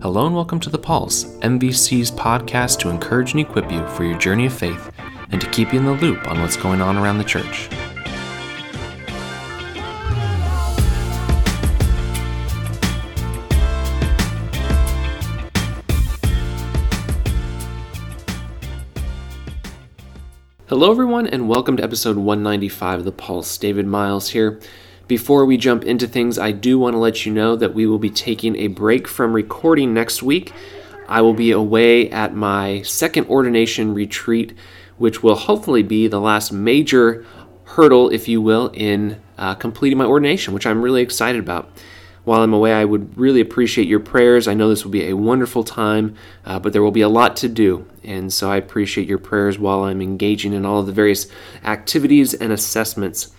Hello and welcome to The Pulse, MVC's podcast to encourage and equip you for your journey of faith and to keep you in the loop on what's going on around the church. Hello, everyone, and welcome to episode 195 of The Pulse. David Miles here. Before we jump into things, I do want to let you know that we will be taking a break from recording next week. I will be away at my second ordination retreat, which will hopefully be the last major hurdle, if you will, in uh, completing my ordination, which I'm really excited about. While I'm away, I would really appreciate your prayers. I know this will be a wonderful time, uh, but there will be a lot to do. And so I appreciate your prayers while I'm engaging in all of the various activities and assessments.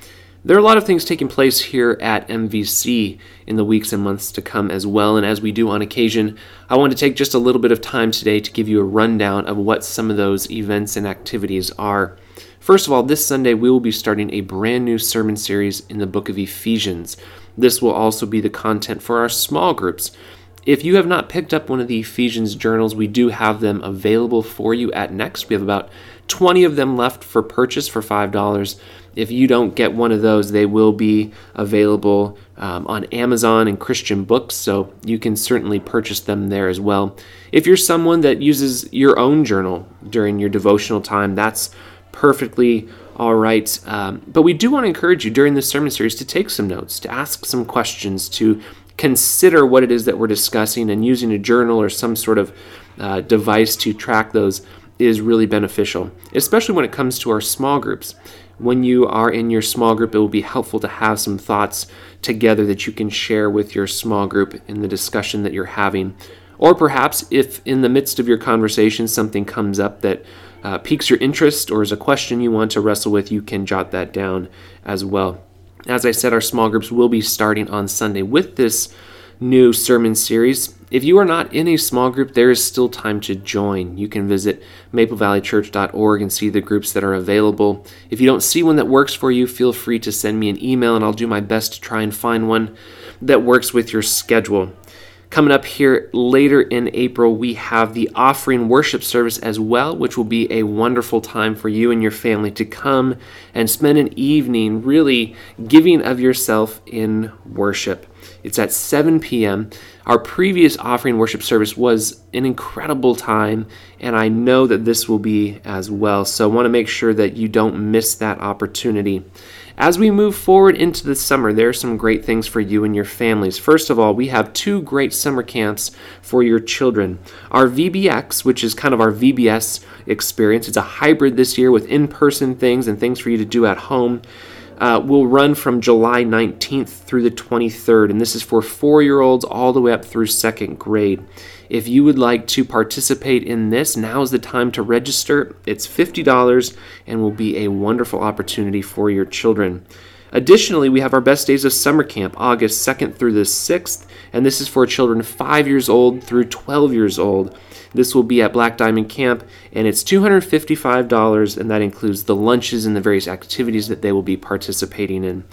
There are a lot of things taking place here at MVC in the weeks and months to come as well, and as we do on occasion, I want to take just a little bit of time today to give you a rundown of what some of those events and activities are. First of all, this Sunday we will be starting a brand new sermon series in the book of Ephesians. This will also be the content for our small groups. If you have not picked up one of the Ephesians journals, we do have them available for you at Next. We have about 20 of them left for purchase for $5. If you don't get one of those, they will be available um, on Amazon and Christian books, so you can certainly purchase them there as well. If you're someone that uses your own journal during your devotional time, that's perfectly all right. Um, but we do want to encourage you during this sermon series to take some notes, to ask some questions, to consider what it is that we're discussing, and using a journal or some sort of uh, device to track those is really beneficial, especially when it comes to our small groups when you are in your small group, it will be helpful to have some thoughts together that you can share with your small group in the discussion that you're having. Or perhaps if in the midst of your conversation something comes up that uh, piques your interest or is a question you want to wrestle with, you can jot that down as well. As I said, our small groups will be starting on Sunday with this new sermon series. If you are not in a small group, there is still time to join. You can visit maplevalleychurch.org and see the groups that are available. If you don't see one that works for you, feel free to send me an email and I'll do my best to try and find one that works with your schedule. Coming up here later in April, we have the offering worship service as well, which will be a wonderful time for you and your family to come and spend an evening really giving of yourself in worship. It's at 7 p.m. Our previous offering worship service was an incredible time, and I know that this will be as well. So I want to make sure that you don't miss that opportunity. As we move forward into the summer, there are some great things for you and your families. First of all, we have two great summer camps for your children. Our VBX, which is kind of our VBS experience, it's a hybrid this year with in person things and things for you to do at home. Uh, will run from July 19th through the 23rd, and this is for four year olds all the way up through second grade. If you would like to participate in this, now is the time to register. It's $50 and will be a wonderful opportunity for your children. Additionally, we have our Best Days of Summer Camp, August 2nd through the 6th, and this is for children 5 years old through 12 years old. This will be at Black Diamond Camp, and it's $255, and that includes the lunches and the various activities that they will be participating in.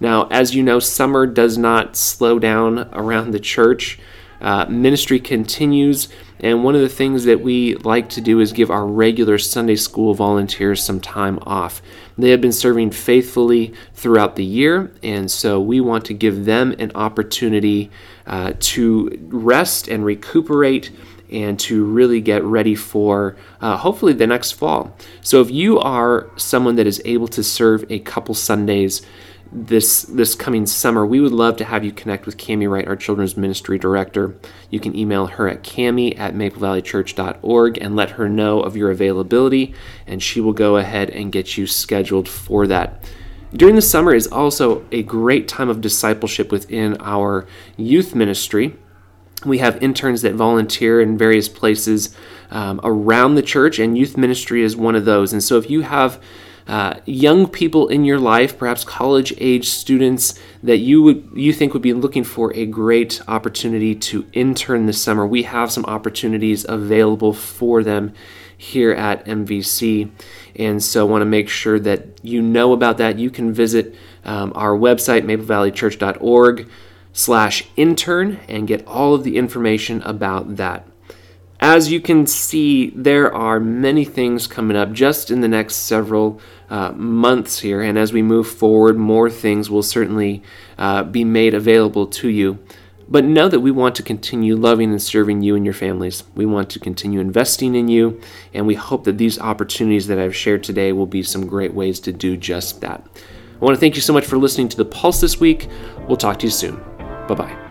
Now, as you know, summer does not slow down around the church. Uh, ministry continues, and one of the things that we like to do is give our regular Sunday school volunteers some time off. They have been serving faithfully throughout the year, and so we want to give them an opportunity uh, to rest and recuperate and to really get ready for uh, hopefully the next fall. So, if you are someone that is able to serve a couple Sundays, this this coming summer, we would love to have you connect with Cami Wright, our children's ministry director. You can email her at cami at maplevalleychurch.org and let her know of your availability, and she will go ahead and get you scheduled for that. During the summer is also a great time of discipleship within our youth ministry. We have interns that volunteer in various places um, around the church, and youth ministry is one of those. And so if you have uh, young people in your life, perhaps college age students that you would you think would be looking for a great opportunity to intern this summer, we have some opportunities available for them here at MVC. And so I want to make sure that you know about that. You can visit um, our website, maplevalleychurch.org slash intern and get all of the information about that. As you can see, there are many things coming up just in the next several uh, months here, and as we move forward, more things will certainly uh, be made available to you. But know that we want to continue loving and serving you and your families. We want to continue investing in you, and we hope that these opportunities that I've shared today will be some great ways to do just that. I want to thank you so much for listening to The Pulse this week. We'll talk to you soon. Bye bye.